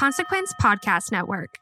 Consequence Podcast Network.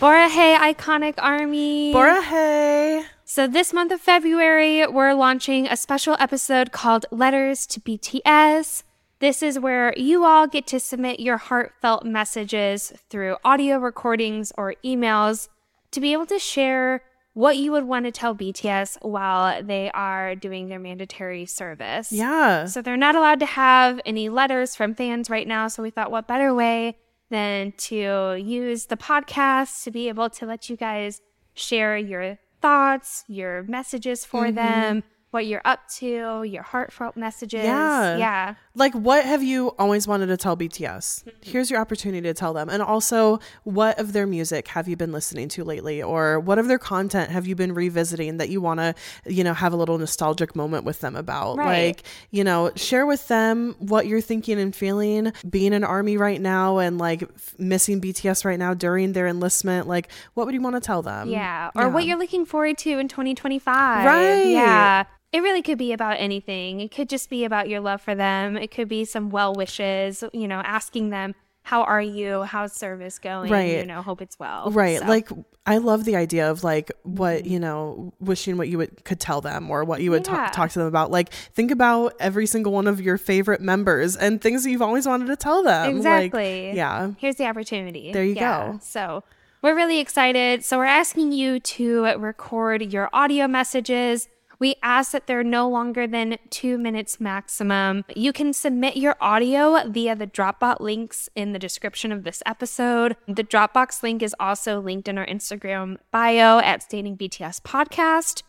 Bora set, Iconic Army. Borahae. So, this month of February, we're launching a special episode called Letters to BTS. This is where you all get to submit your heartfelt messages through audio recordings or emails to be able to share what you would want to tell BTS while they are doing their mandatory service. Yeah. So they're not allowed to have any letters from fans right now. So we thought, what better way than to use the podcast to be able to let you guys share your thoughts, your messages for Mm-hmm. them, what you're up to, your heartfelt messages. Yeah. Yeah. Like, what have you always wanted to tell BTS? Mm-hmm. Here's your opportunity to tell them. And also, what of their music have you been listening to lately? Or what of their content have you been revisiting that you want to, you know, have a little nostalgic moment with them about? Right. Like, you know, share with them what you're thinking and feeling, being an army right now and like f- missing BTS right now during their enlistment. Like, what would you want to tell them? Yeah. Or what you're looking forward to in 2025. Right. Yeah. It really could be about anything. It could just be about your love for them. It could be some well wishes, you know, asking them, how are you? How's service going? Right. You know, hope it's well. Right. So, Like I love the idea of like what, you know, wishing what you would could tell them or what you would Yeah. talk to them about. Like think about every single one of your favorite members and things that you've always wanted to tell them. Like, Exactly. yeah. here's the opportunity. There you Yeah. go. So we're really excited. So we're asking you to record your audio messages. We ask that they're no longer than two minutes maximum. You can submit your audio via the Dropbox links in the description of this episode. The Dropbox link is also linked in our Instagram bio at Stanning BTS Podcast.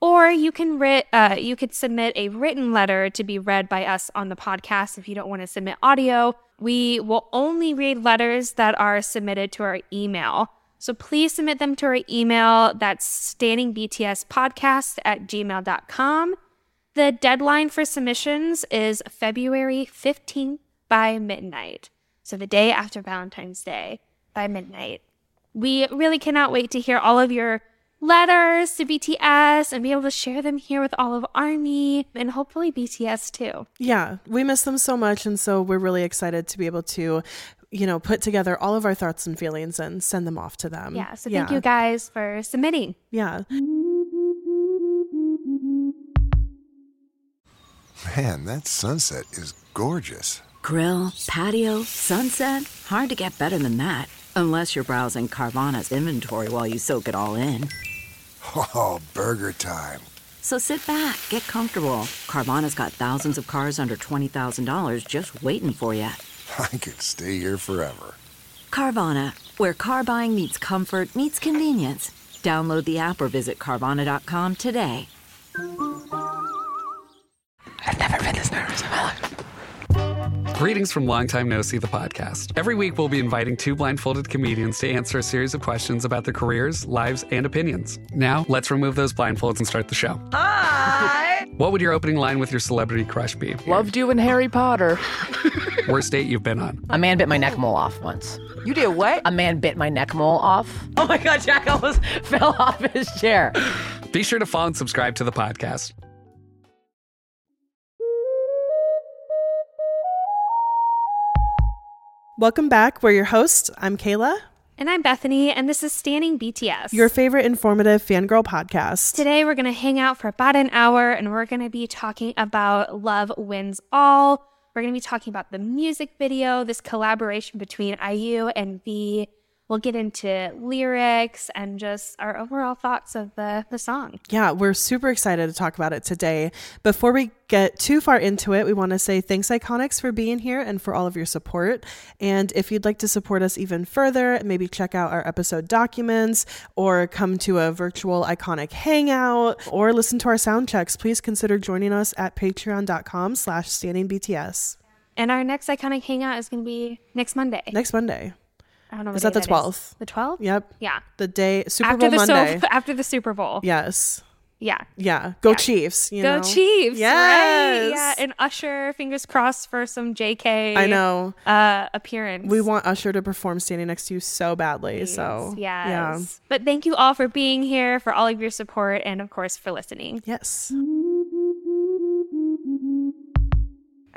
Or you can writ, uh, you could submit a written letter to be read by us on the podcast if you don't want to submit audio. We will only read letters that are submitted to our email. So please submit them to our email. That's stanningbtspodcast at gmail.com. The deadline for submissions is February 15th by midnight. So the day after Valentine's Day by midnight. We really cannot wait to hear all of your letters to BTS and be able to share them here with all of Army and hopefully BTS too. Yeah. We miss them so much and so we're really excited to be able to you know, put together all of our thoughts and feelings and send them off to them. Yeah. So thank you guys for submitting. Yeah. Man, that sunset is gorgeous. Grill, patio, sunset. Hard to get better than that. Unless you're browsing Carvana's inventory while you soak it all in. Oh, burger time. So sit back, get comfortable. Carvana's got thousands of cars under $20,000 just waiting for you. I could stay here forever. Carvana, where car buying meets comfort, meets convenience. Download the app or visit Carvana.com today. I've never been this nervous in my life. Greetings from Long Time No See the podcast. Every week, we'll be inviting two blindfolded comedians to answer a series of questions about their careers, lives, and opinions. Now, let's remove those blindfolds and start the show. Hi! What would your opening line with your celebrity crush be? Loved you in Harry Potter. Worst date you've been on? A man bit my neck mole off once. You did what? A man bit my neck mole off. Oh my god, Jack almost fell off his chair. Be sure to follow and subscribe to the podcast. Welcome back. We're your hosts. I'm Kayla, And I'm Bethany, and this is Stanning BTS. your favorite informative fangirl podcast. Today, we're going to hang out for about an hour and we're going to be talking about Love Wins All. We're going to be talking about the music video, this collaboration between IU and V. We'll get into lyrics and just our overall thoughts of the, the song. Yeah, we're super excited to talk about it today. Before we get too far into it, we want to say thanks, Iconics, for being here and for all of your support. And if you'd like to support us even further, maybe check out our episode documents or come to a virtual Iconic hangout or listen to our sound checks, please consider joining us at patreon.com slash stanning BTS And our next iconic hangout is going to be next Monday. next Monday. I don't know. Is that the 12th? The 12th? Yep. Yeah. The day, Super after Bowl the Monday. So, after the Super Bowl. yes. Yeah. Yeah, go Yeah. Chiefs. You Go know? Chiefs. Yes. Right? Yeah. And Usher, fingers crossed for some JK I know. uh appearance. We want Usher to perform standing next to you so badly. So yes. yeah. But thank you all for being here, for all of your support, and of course for listening. Yes.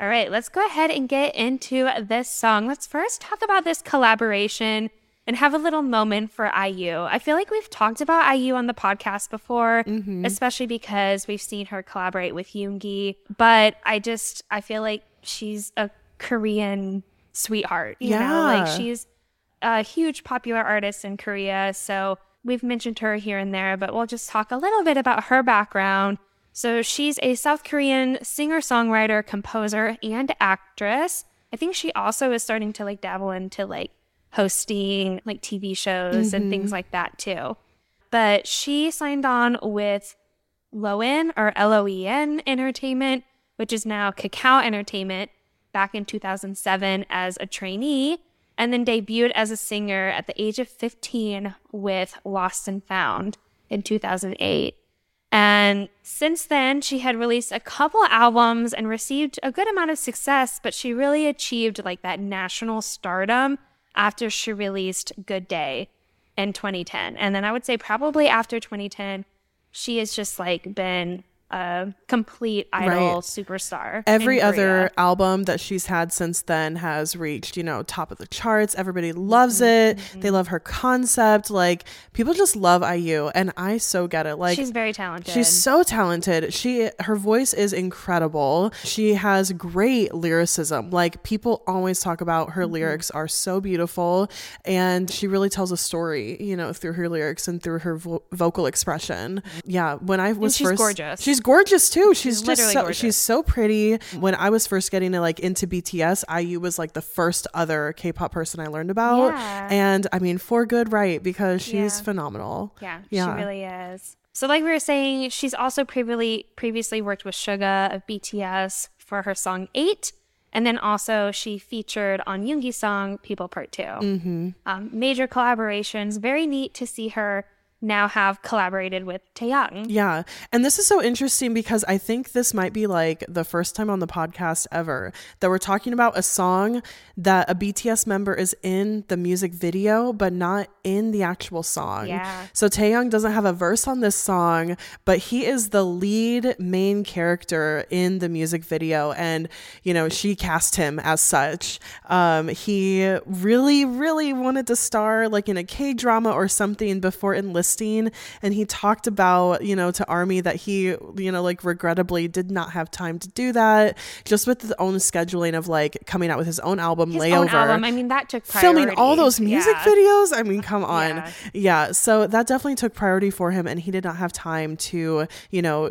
All right, let's go ahead and get into this song. Let's first talk about this collaboration and have a little moment for IU. I feel like we've talked about IU on the podcast before, mm-hmm. especially because we've seen her collaborate with Yoongi. But I just I feel like she's a Korean sweetheart. You know, like she's a huge popular artist in Korea. So we've mentioned her here and there, but we'll just talk a little bit about her background. So she's a South Korean singer songwriter, composer, and actress. I think she also is starting to like dabble into like hosting like TV shows and things mm-hmm. like that too. But she signed on with Loen or L O E N Entertainment, which is now Kakao Entertainment, back in 2007 as a trainee, and then debuted as a singer at the age of 15 with Lost and Found in 2008. And since then, she had released a couple albums and received a good amount of success, but she really achieved like that national stardom after she released Good Day in 2010. And then I would say probably after 2010, she has just like been a complete idol Right. superstar. Every other album that she's had since then has reached, you know, top of the charts. Everybody loves Mm-hmm. it. They love her concept. Like people just love IU and I so get it. Like she's very talented. She's so talented. She her voice is incredible. She has great lyricism. Like people always talk about her Mm-hmm. lyrics are so beautiful and she really tells a story, you know, through her lyrics and through her vo- vocal expression. Yeah, when I was she's first gorgeous. She's gorgeous too. She's, just literally so, gorgeous. she's so pretty. When I was first getting like into BTS, IU was like the first other K-pop person I learned about. Yeah. And I mean, for good right because she's Yeah. phenomenal. Yeah, Yeah. she really is. So, like we were saying, she's also previously previously worked with Suga of BTS for her song Eight, and then also she featured on Yoongi's song People Part 2 Mm-hmm. Um, major collaborations. Very neat to see her now have collaborated with Taehyung. Yeah. And this is so interesting because I think this might be like the first time on the podcast ever that we're talking about a song that a BTS member is in the music video, but not in the actual song. Yeah. So Taehyung doesn't have a verse on this song, but he is the lead main character in the music video. And, you know, she cast him as such. Um, he really, really wanted to star like in a K drama or something before enlisting. And he talked about, you know, to Army that he, you know, like regrettably did not have time to do that just with his own scheduling of like coming out with his own album, His Layover own album. I mean, that took priority. filming all those music Yeah. videos. I mean, come on. Yeah. Yeah. So that definitely took priority for him, and he did not have time to, you know,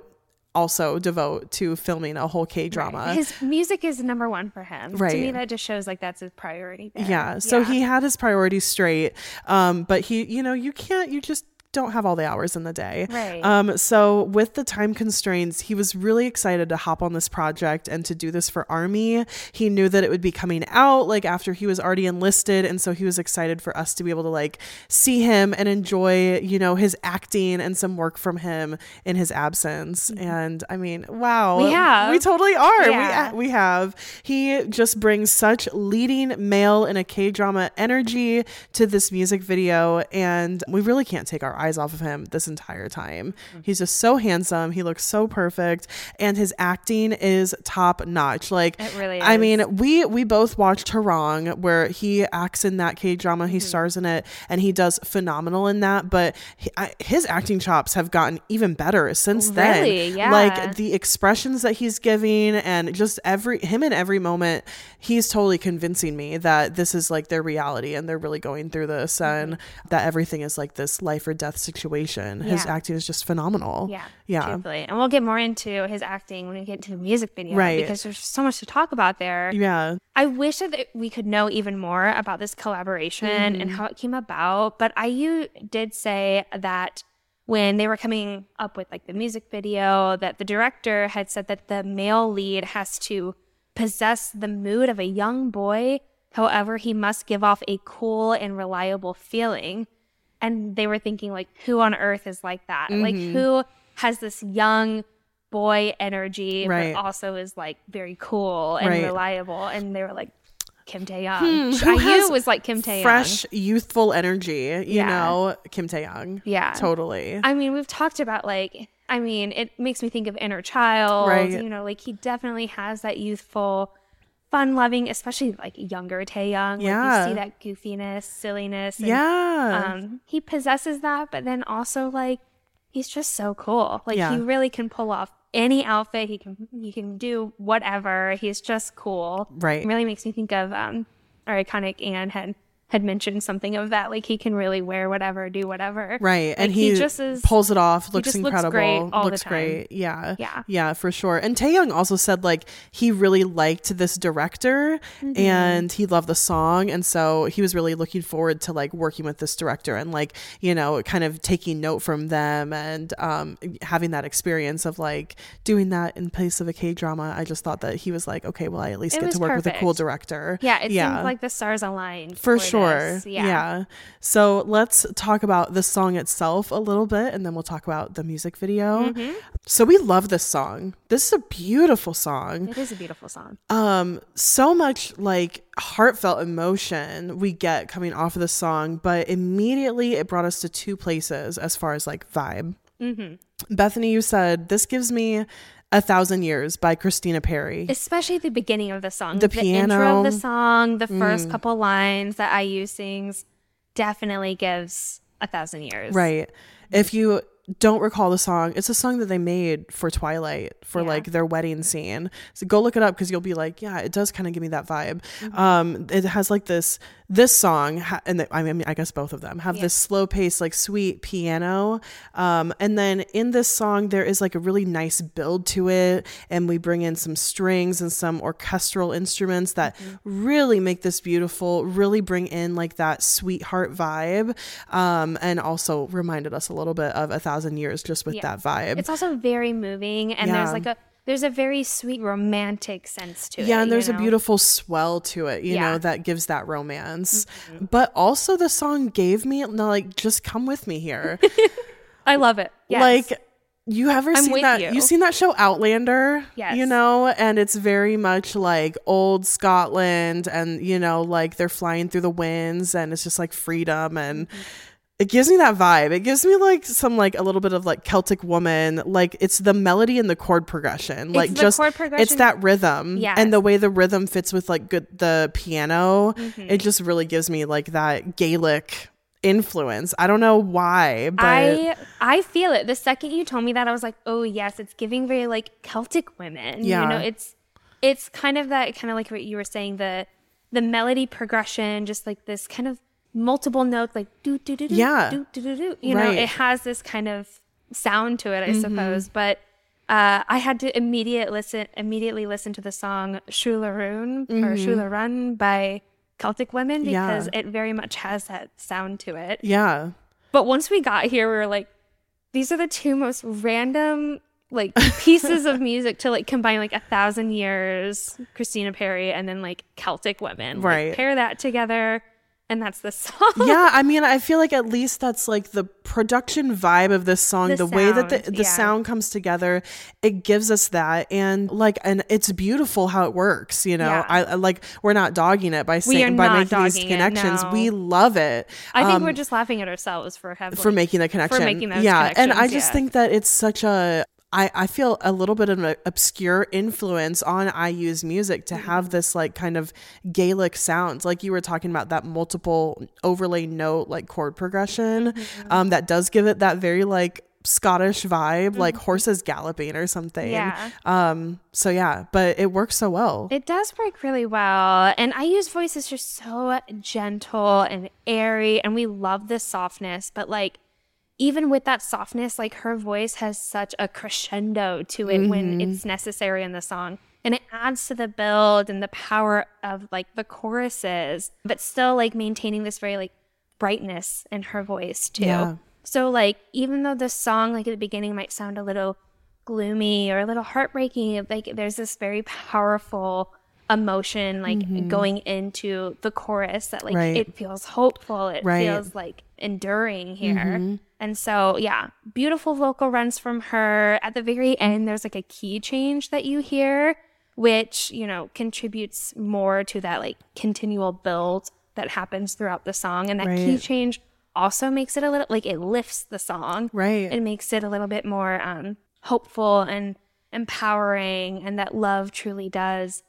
also devote to filming a whole K drama. His music is number one for him. Right. To me, that just shows like that's his priority. There. Yeah. So he had his priorities straight. Um, but he, you know, you can't, you just don't have all the hours in the day. Right. Um, so with the time constraints, he was really excited to hop on this project and to do this for Army. He knew that it would be coming out like after he was already enlisted. And so he was excited for us to be able to like see him and enjoy, you know, his acting and some work from him in his absence. And I mean, wow. Mm-hmm. We have. We totally are. Yeah. We, we have. He just brings such leading male in a K drama energy to this music video, and we really can't take our eyes off of him this entire time. Mm. He's just so handsome. He looks so perfect, and his acting is top notch. Like It really I mean, we we both watched Hwarang, where he acts in that K drama. Mm-hmm. He stars in it, and he does phenomenal in that. But he, I, his acting chops have gotten even better since then. Really? Yeah. Like the expressions that he's giving and just every him in every moment he's totally convincing me that this is like their reality and they're really going through this and that everything is like this life or death situation his Mm-hmm. Yeah. acting is just phenomenal Yeah. yeah Truthfully. And we'll get more into his acting when we get to the music video. Right. Because there's so much to talk about there. yeah I wish that we could know even more about this collaboration Mm-hmm. and how it came about. But IU did say that when they were coming up with like the music video, that the director had said that the male lead has to possess the mood of a young boy. However, he must give off a cool and reliable feeling. And they were thinking like, who on earth is like that? Like Mm-hmm. who has this young boy energy, Right. but also is like very cool and Right. reliable. And they were like Kim Taehyung. Hmm, IU was like Kim Taehyung. Fresh, youthful energy, you Yeah. know, Kim Taehyung. Yeah. Totally. I mean, we've talked about like, I mean, it makes me think of Inner Child. Right. You know, like he definitely has that youthful, fun loving, especially like younger Taehyung. Like Yeah. you see that goofiness, silliness. and, yeah. Um, he possesses that, but then also like he's just so cool. Like Yeah. he really can pull off any outfit. He can he can do whatever. He's just cool. Right. It really makes me think of um our iconic Anne had had mentioned something of that. Like he can really wear whatever, do whatever. Right. Like, and he, just is pulls it off, he looks just looks incredible. great all the looks time. great. Yeah. Yeah. Yeah, for sure. And Taehyung also said like he really liked this director Mm-hmm. and he loved the song. And so he was really looking forward to like working with this director and like, you know, kind of taking note from them and um having that experience of like doing that in place of a K drama. I just thought that he was like, okay, well I at least It get to work with a cool director. Yeah, it seemed like the stars aligned. for sure. This. Yeah. So let's talk about the song itself a little bit and then we'll talk about the music video. Mm-hmm. So we love this song. This is a beautiful song. It is a beautiful song. Um so much like heartfelt emotion we get coming off of the song, but immediately it brought us to two places as far as like vibe. Mm-hmm. Bethany, you said this gives me a thousand years by Christina Perri. Especially the beginning of the song. The intro piano. of the song, the first couple lines that IU sings definitely gives a thousand years. Right. If you don't recall the song, it's a song that they made for Twilight for Yeah. like their wedding scene. So go look it up because you'll be like, yeah, it does kind of give me that vibe. Mm-hmm. Um, it has like this this song ha- and the, I mean I guess both of them have this slow pace like sweet piano. Um, and then in this song there is like a really nice build to it, and we bring in some strings and some orchestral instruments that Mm-hmm. really make this beautiful. Really bring in like that sweetheart vibe, um, and also reminded us a little bit of a thousand years just with Yeah. that vibe. It's also very moving and Yeah. there's like a there's a very sweet romantic sense to it. yeah, and you there's a beautiful swell to it, you know, Yeah. Mm-hmm. that gives that romance. But also the song gave me like just come with me here. I love it. Yes. Like you ever I'm seen that you. you. seen that show Outlander? Yes. You know, and it's very much like old Scotland and you know, like they're flying through the winds and it's just like freedom and Mm-hmm. It gives me that vibe. It gives me like some like a little bit of like Celtic woman. Like it's the melody and the chord progression. like the just chord it's that rhythm. And the way the rhythm fits with like good the piano. Mm-hmm. It just really gives me like that Gaelic influence. I don't know why, but I I feel it. The second you told me that, I was like, oh yes, it's giving very like Celtic women. Yeah. You know, it's it's kind of that kind of like what you were saying, the the melody progression, just like this kind of multiple notes like do do do do Yeah. do do do do. You know, Right. Mm-hmm. it has this kind of sound to it, I suppose. But uh, I had to immediate listen immediately listen to the song Shularoon or Shularun by Celtic Women Mm-hmm. Yeah. because it very much has that sound to it. yeah. But once we got here, we were like, these are the two most random like pieces of music to like combine like a thousand years, Christina Perri, and then like Celtic women. Like, Right. pair that together, and that's the song. yeah, I mean, I feel like at least that's like the production vibe of this song, the, The way that the, sound, the yeah. sound comes together, it gives us that, and like, and it's beautiful how it works. You know, Yeah. I, I like we're not dogging it by saying by making these dogging it, connections. no. We love it. I think Um, we're just laughing at ourselves for having for making the connection. For making those yeah, and I just yeah. think that it's such a. I, I feel a little bit of an obscure influence on IU's music to have Mm-hmm. this like kind of Gaelic sounds, like you were talking about that multiple overlay note like chord progression, Mm-hmm. um, that does give it that very like Scottish vibe, like horses galloping or something. Mm-hmm. Yeah. Um. So yeah, but it works so well. It does work really well. And IU's voice is just so gentle and airy. And we love this softness. But like, even with that softness, like her voice has such a crescendo to it when it's necessary in the song. And it adds to the build and the power of like the choruses, but still like maintaining this very like brightness in her voice too. Yeah. So like even though the song like at the beginning might sound a little gloomy or a little heartbreaking, like there's this very powerful emotion like going into the chorus that like Mm-hmm. Right. it feels hopeful. It Right. feels like enduring here. And so, yeah, beautiful vocal runs from her. At the very end, there's like a key change that you hear, which, you know, contributes more to that like continual build that happens throughout the song. And that key change also makes it a little like it lifts the song. Right. It makes it a little bit more um, hopeful and empowering, and that love truly does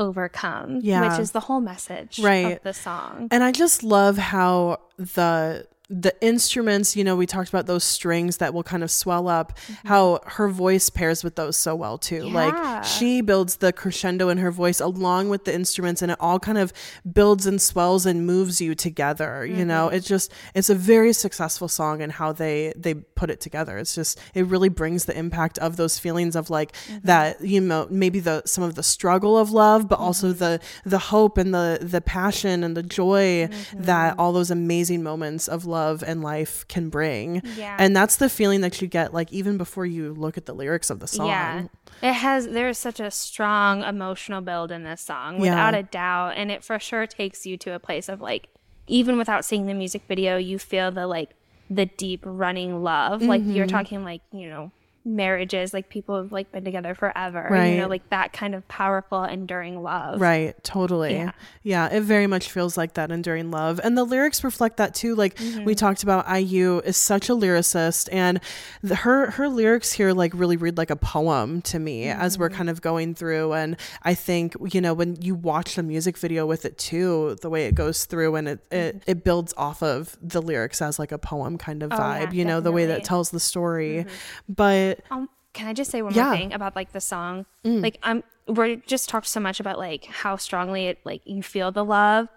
overcome, Yeah. which is the whole message Right. of the song. And I just love how the the instruments, you know, we talked about those strings that will kind of swell up, mm-hmm. how her voice pairs with those so well too. Yeah. Like she builds the crescendo in her voice along with the instruments and it all kind of builds and swells and moves you together, you mm-hmm. know. It's just it's a very successful song and how they they put it together. It's just it really brings the impact of those feelings of like mm-hmm. that, you know, maybe the some of the struggle of love, but also the the hope and the the passion and the joy that all those amazing moments of love and life can bring. Yeah. And that's the feeling that you get like even before you look at the lyrics of the song. Yeah. It has there's such a strong emotional build in this song Yeah. without a doubt and it for sure takes you to a place of like even without seeing the music video you feel the like the deep running love like you're Mm-hmm. talking like you know marriages like people have like been together forever you know like that kind of powerful enduring love Right, totally. Yeah. Yeah. it very much feels like that enduring love. And the lyrics reflect that too. Like Mm-hmm. we talked about IU is such a lyricist and the, her her lyrics here like really read like a poem to me as Mm-hmm. we're kind of going through and I think you know when you watch the music video with it too, the way it goes through and it it, it builds off of the lyrics as like a poem kind of Mm-hmm. Oh, yeah, vibe, you know, the way that tells the story. But Um, can I just say one Yeah. Mm. more thing about like the song? Like I'm we're just talked so much about like how strongly it like you feel the love.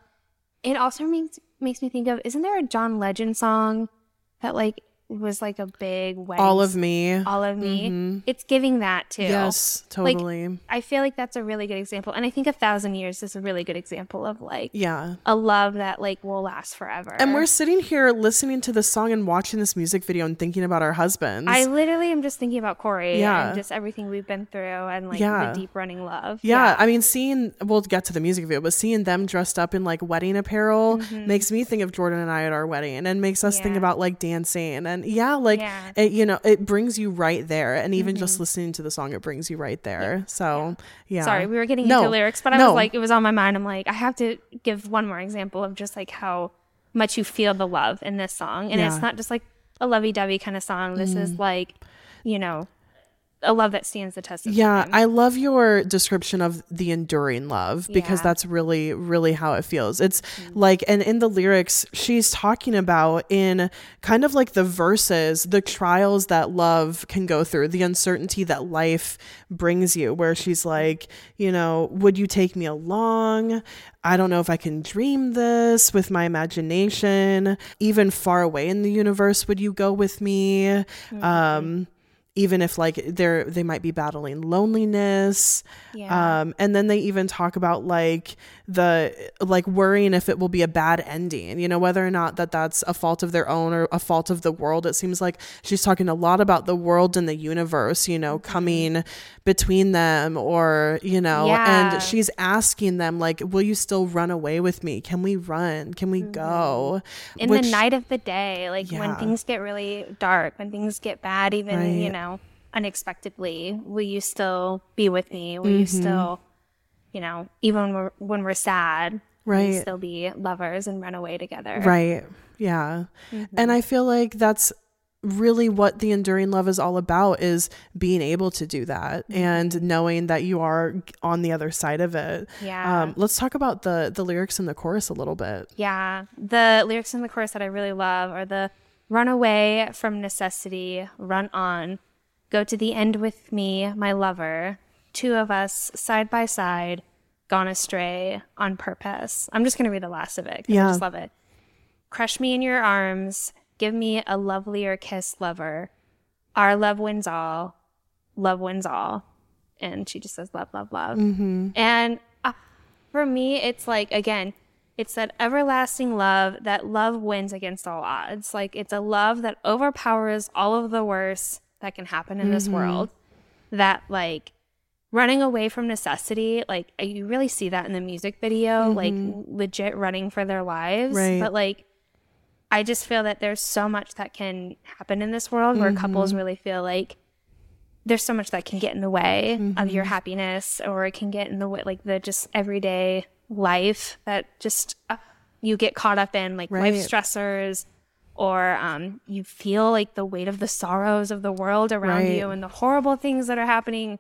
It also makes makes me think of isn't there a John Legend song that like was like a big wedding all of me. all of me. It's giving that too. Yes, Like, totally. I feel like that's a really good example. And I think a thousand years is a really good example of like yeah. a love that like will last forever. And we're sitting here listening to this song and watching this music video and thinking about our husbands. I literally am just thinking about Corey Yeah. and just everything we've been through and like Yeah. the deep running love. yeah, I mean, seeing we'll get to the music video, but seeing them dressed up in like wedding apparel makes me think of Jordan and I at our wedding, and makes us think Mm-hmm. About like dancing, and yeah, like Yeah. Mm-hmm. it, you know, it brings you right there, and even just listening to the song, it brings you right there. So yeah, Sorry, we were getting No, into lyrics, but I no. was like, it was on my mind. I'm like, I have to give one more example of just like how much you feel the love in this song. And Yeah. Mm. it's not just like a lovey dovey kind of song. This is like, you know, a love that stands the test of Yeah, time. I love your description of the enduring love because Yeah. That's really, really how it feels. It's like, and in the lyrics, she's talking about in kind of like the verses, the trials that love can go through, the uncertainty that life brings you, where she's like, you know, would you take me along? I don't know if I can dream this with my imagination. Even far away in the universe, would you go with me? Mm-hmm. Um, even if like they're they might be battling loneliness Yeah. um and then they even talk about like the like worrying if it will be a bad ending you know whether or not that that's a fault of their own or a fault of the world it seems like she's talking a lot about the world and the universe you Mm-hmm. know coming between them or you know Yeah. and she's asking them like will you still run away with me can we run can we go Mm-hmm. in Which- the night of the day, like Yeah. when things get really dark, when things get bad, even, Right. you know, unexpectedly, will you still be with me? Will you Mm-hmm. still, you know, even when we're, when we're sad, will you Right. still be lovers and run away together? Right. Yeah. Mm-hmm. And I feel like that's really what the enduring love is all about is being able to do that Mm-hmm. and knowing that you are on the other side of it. Yeah. Um, let's talk about the the lyrics in the chorus a little bit. Yeah. The lyrics in the chorus that I really love are the run away from necessity, run on, go to the end with me, my lover, two of us side by side, gone astray on purpose. I'm just going to read the last of it Yeah. I just love it. Crush me in your arms, give me a lovelier kiss, lover. Our love wins all, love wins all. And she just says love, love, love. And uh, for me, it's like, again, it's that everlasting love, that love wins against all odds. Like, it's a love that overpowers all of the worst that can happen in this world. That, like, running away from necessity, like, you really see that in the music video, like, legit running for their lives. Right. But, like, I just feel that there's so much that can happen in this world where Mm-hmm. couples really feel like there's so much that can get in the way of Mm-hmm. your happiness or it can get in the way like the just everyday life that just uh, you get caught up in like Right. life stressors or um, you feel like the weight of the sorrows of the world around Right. you and the horrible things that are happening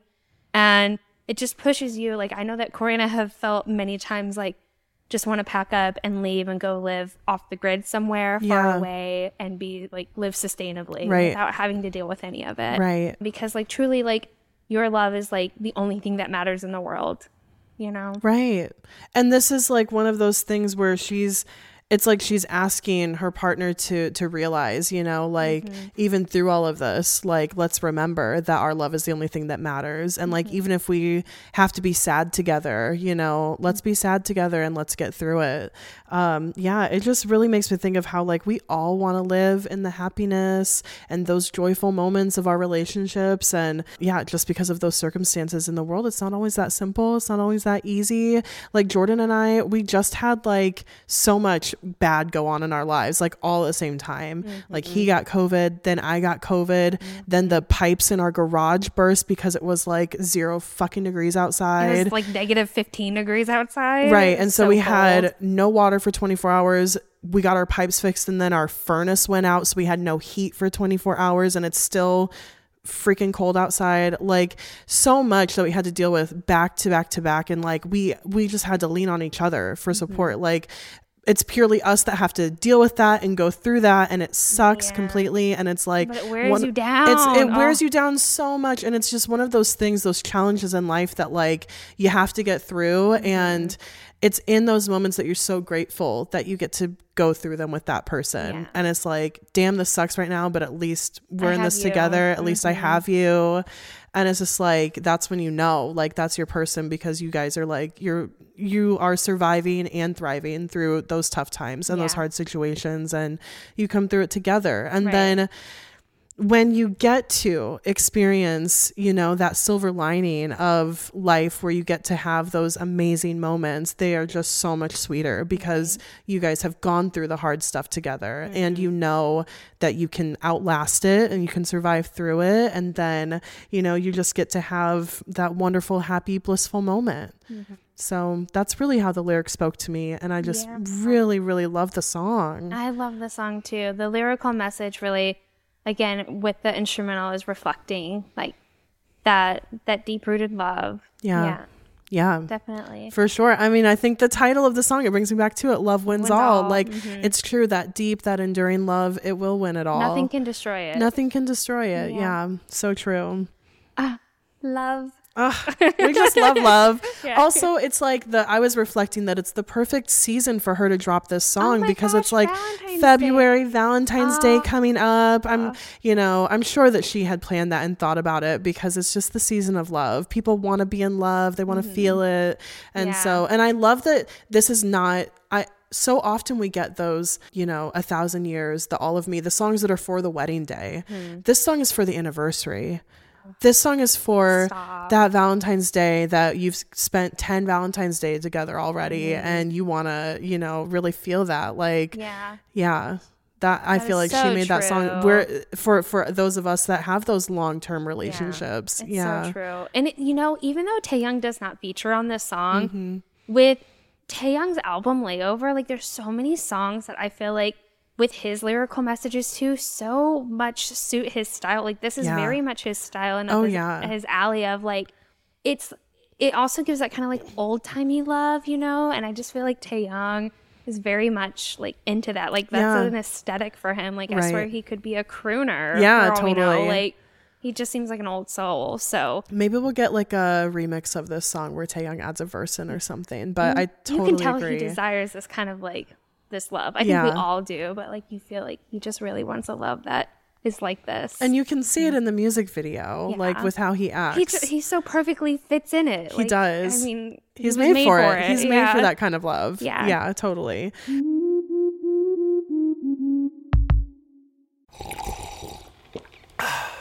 and it just pushes you like i know that corey and i have felt many times like just want to pack up and leave and go live off the grid somewhere far Yeah. away and be like live sustainably Right. without having to deal with any of it Right. because like truly like your love is like the only thing that matters in the world you know Right. And this is like one of those things where she's it's like she's asking her partner to to realize, you know, like mm-hmm. even through all of this, like let's remember that our love is the only thing that matters and like mm-hmm. even if we have to be sad together, you know, let's mm-hmm. be sad together and let's get through it. Um yeah, it just really makes me think of how like we all want to live in the happiness and those joyful moments of our relationships and yeah, just because of those circumstances in the world, it's not always that simple. It's not always that easy. Like Jordan and I, we just had like so much bad go on in our lives, like all at the same time. Mm-hmm. Like he got COVID, then I got COVID, mm-hmm. then the pipes in our garage burst because it was like zero fucking degrees it outside. was like negative 15 degrees outside Right. And so, we cold. had no water for 24 hours. We got our pipes fixed and then our furnace went out. So we had no heat for 24 hours and it's still freaking cold outside like so much that we had to deal with back to back to back and like we we just had to lean on each other for mm-hmm. support like it's purely us that have to deal with that and go through that and it sucks Yeah. completely and it's like But it wears you it's down. it wears Oh. you down so much and it's just one of those things those challenges in life that like you have to get through Mm-hmm. and it's in those moments that you're so grateful that you get to go through them with that person Yeah. and it's like damn this sucks right now but at least we're in this you. together at least i Mhm. have you and it's just like that's when you know like that's your person because you guys are like you're you are surviving and thriving through those tough times and those hard situations and you come through it together and Right. then when you get to experience, you know, that silver lining of life where you get to have those amazing moments, they are just so much sweeter because you guys have gone through the hard stuff together mm-hmm. and you know that you can outlast it and you can survive through it. And then, you know, you just get to have that wonderful, happy, blissful moment. Mm-hmm. So that's really how the lyrics spoke to me. And I just really, really love the song. I love the song too. The lyrical message really, again, with the instrumental is reflecting like that that deep rooted love. Yeah. Yeah, Yeah. definitely. For sure. I mean, I think the title of the song, it brings me back to it. Love wins, Wins all. all. Like, Mhm. it's true that deep, that enduring love, it will win it all. Nothing can destroy it. Nothing can destroy it. Yeah. Yeah. So true. Love. Ugh, we just love love. Yeah. Also, it's like the I was reflecting that it's the perfect season for her to drop this song Oh because gosh, it's like Valentine's February, Valentine's Day Oh. coming up. I'm, you know, I'm sure that she had planned that and thought about it because it's just the season of love. People want to be in love, they want to feel it. And Mm-hmm. Yeah. so, and I love that this is not I so often we get those, you know, a thousand years, the all of me, the songs that are for the wedding day. Hmm. This song is for the anniversary. This song is for Stop. that Valentine's Day that you've spent 10 Valentine's Day together already and you want to, you know, really feel that like Yeah. yeah. That I feel like is she so made that song true. we're for for those of us that have those long-term relationships. It's yeah. so true. And it, you know, even though Taehyung does not feature on this song, Mm-hmm. with Taehyung's album Layover, like there's so many songs that I feel like with his lyrical messages too, so much suit his style. Like this is Yeah. very much his style and Oh, his, yeah. his alley of like it's it also gives that kind of like old timey love, you know. And I just feel like Taehyung is very much like into that. Like that's Yeah. an aesthetic for him. Like I swear he could be a crooner. Yeah, for all we know. totally. Like he just seems like an old soul. So Maybe we'll get like a remix of this song where Taehyung adds a verse in or something. But mm-hmm. I totally you can tell agree. he desires this kind of like this love. I think we all do, but like you feel like he just really wants a love that is like this. and you can see it in the music video, like with how he acts. he he so perfectly fits in it. He Like, does. I mean, he He's was made, for, it. He's made for that kind of love. Yeah. Yeah, totally.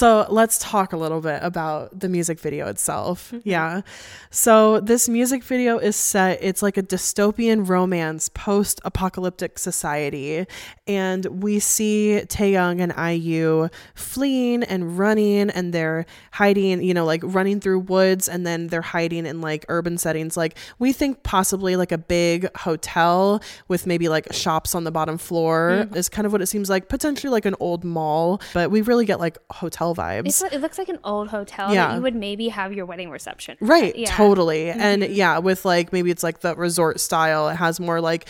So let's talk a little bit about the music video itself. Mm-hmm. Yeah. So this music video is set, it's like a dystopian romance post apocalyptic society. And we see Taehyung and IU fleeing and running, and they're hiding, you know, like running through woods, and then they're hiding in like urban settings. Like we think possibly like a big hotel with maybe like shops on the bottom floor mm-hmm. is kind of what it seems like. Potentially like an old mall, but we really get like hotel vibes. It's, it looks like an old hotel Yeah. that you would maybe have your wedding reception. Right, Yeah. Mm-hmm. totally. And yeah, with like maybe it's like the resort style. It has more like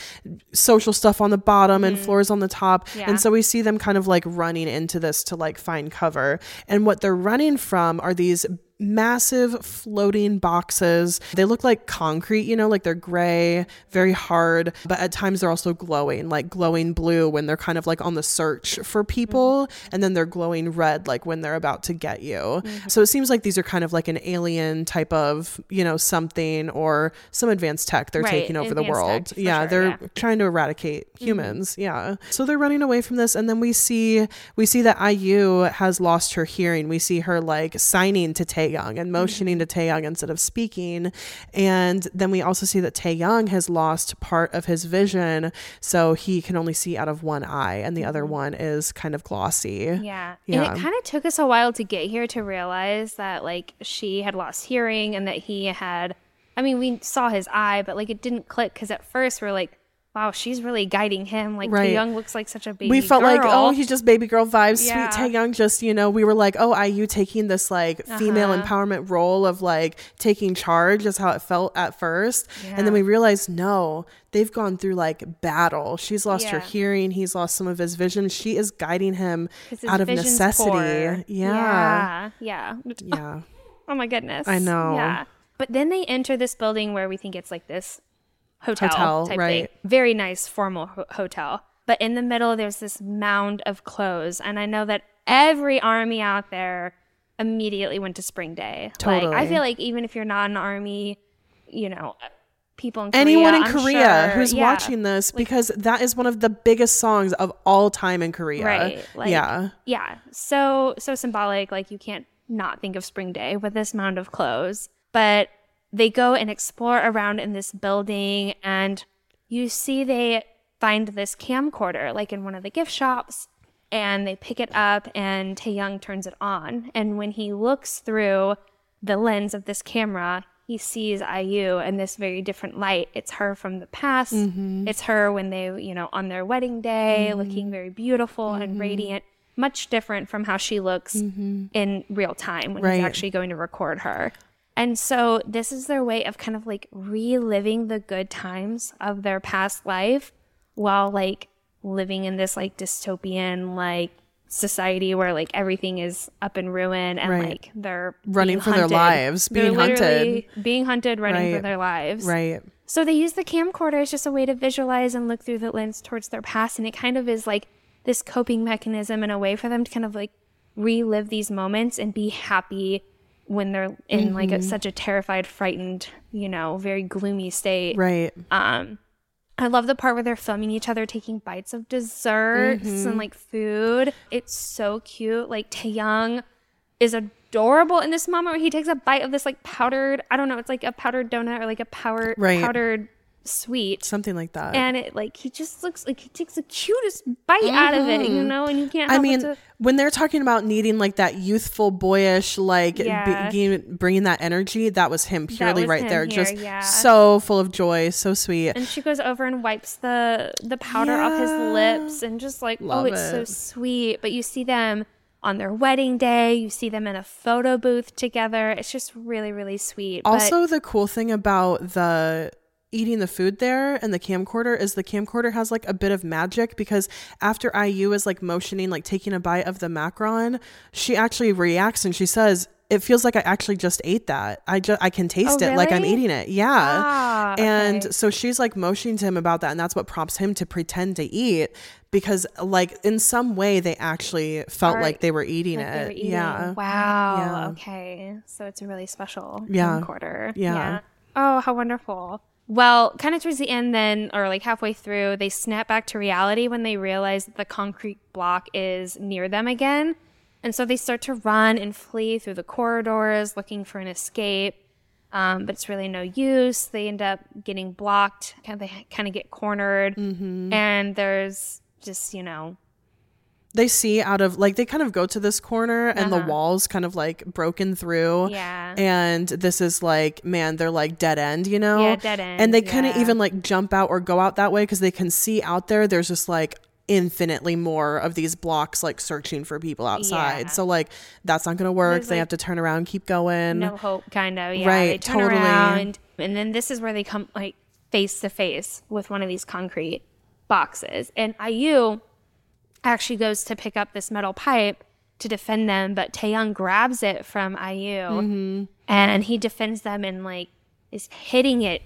social stuff on the bottom and floors on the top. Mm-hmm. Yeah. And so we see them kind of like running into this to like find cover. And what they're running from are these massive floating boxes. They look like concrete, you know, like they're gray, very hard, but at times they're also glowing, like glowing blue when they're kind of like on the search for people, Mm-hmm. and then they're glowing red like when they're about to get you. So it seems like these are kind of like an alien type of, you know, something or some advanced tech they're Right, taking over the world. tech, yeah, sure, they're yeah. Mm-hmm. trying to eradicate humans. Yeah. So they're running away from this and then we see we see that IU has lost her hearing. We see her like signing to Taehyung and motioning Mm-hmm. to Taehyung instead of speaking. And then we also see that Taehyung has lost part of his vision, so he can only see out of one eye and the other one is kind of glossy. Mm-hmm. Yeah. Yeah. And it kind of took us a while to get here to realize that like she had lost hearing and that he had I mean, we saw his eye, but like it didn't click cuz at first we're like, wow, she's really guiding him. Like Right. Young looks like such a baby we felt like, oh, he's just baby girl vibes. Yeah. Sweet Taehyung, just you know, we were like, oh, IU taking this like female Uh-huh. empowerment role of like taking charge is how it felt at first, and then we realized no, they've gone through like battle. She's lost her hearing. He's lost some of his vision. She is guiding him out of necessity. poor. Yeah, Yeah. Yeah. yeah. Oh my goodness. I know. Yeah. But then they enter this building where we think it's like this hotel, Hotel, type right. thing. Very nice formal ho- hotel. But in the middle there's this mound of clothes and I know that every army out there immediately went to spring day. Like I feel like even if you're not an army, you know, people in Korea, Anyone in I'm Korea sure- who's yeah. watching this, because that is one of the biggest songs of all time in Korea. Right. Like, yeah. Yeah. So so symbolic. Like you can't not think of spring day with this mound of clothes. But they go and explore around in this building and you see they find this camcorder like in one of the gift shops and they pick it up and Taehyung turns it on. And when he looks through the lens of this camera, he sees IU in this very different light. It's her from the past. Mm-hmm. It's her when they, you know, on their wedding day, mm-hmm. looking very beautiful and mm-hmm. radiant, much different from how she looks in real time when Right. he's actually going to record her. And so this is their way of kind of like reliving the good times of their past life while like living in this like dystopian like society where like everything is up in ruin and Right. like they're Running for their hunted. lives, They're being hunted. being hunted, running for their lives. Right. So they use the camcorder as just a way to visualize and look through the lens towards their past. And it kind of is like this coping mechanism and a way for them to kind of like relive these moments and be happy when they're in like Mm-hmm. a, such a terrified, frightened, you know, very gloomy state. Right. Um, I love the part where they're filming each other taking bites of desserts Mm-hmm. and like food. It's so cute. Like Taehyung is adorable in this moment where he takes a bite of this like powdered, I don't know, it's like a powdered donut or like a powder, Right. powdered sweet. Something like that. And it like he just looks like he takes the cutest bite out of it, you know, and you can't. Mm-hmm. I mean, to, when they're talking about needing like that youthful, boyish, like Yeah. bringing that energy, that was him purely was right him there. here, Just yeah. so full of joy, so sweet. and she goes over and wipes the the powder off his lips, and just like, Love oh, it's so sweet. But you see them on their wedding day. You see them in a photo booth together. It's just really, really sweet. But- Also, the cool thing about the eating the food there and the camcorder is the camcorder has like a bit of magic because after IU is like motioning, like taking a bite of the macaron, she actually reacts and she says, it feels like I actually just ate that. I just I can taste Oh, it like I'm eating it. Yeah. Ah, and okay. so she's like motioning to him about that and that's what prompts him to pretend to eat because like in some way they actually felt Are- like they were eating like it. were eating. Yeah. Wow. Yeah. Okay. So it's a really special Yeah. camcorder. Yeah. Oh, how wonderful. Well, kind of towards the end, then, or like halfway through, they snap back to reality when they realize that the concrete block is near them again. And so they start to run and flee through the corridors looking for an escape. Um, but it's really no use. They end up getting blocked. Kind of, they kind of get cornered. Mm-hmm. And there's just, you know, they see out of like they kind of go to this corner and the Uh-huh. walls kind of like broken through Yeah. and this is like man they're like dead end you know Yeah, dead end, and they couldn't even like jump out or go out that way because they can see out there there's just like infinitely more of these blocks like searching for people outside Yeah. so like that's not gonna work There's, they like, have to turn around keep going no hope kind of yeah Right, they turn totally. around and then this is where they come like face to face with one of these concrete boxes and IU actually goes to pick up this metal pipe to defend them but Taehyung grabs it from IU Mm-hmm. and he defends them and like is hitting it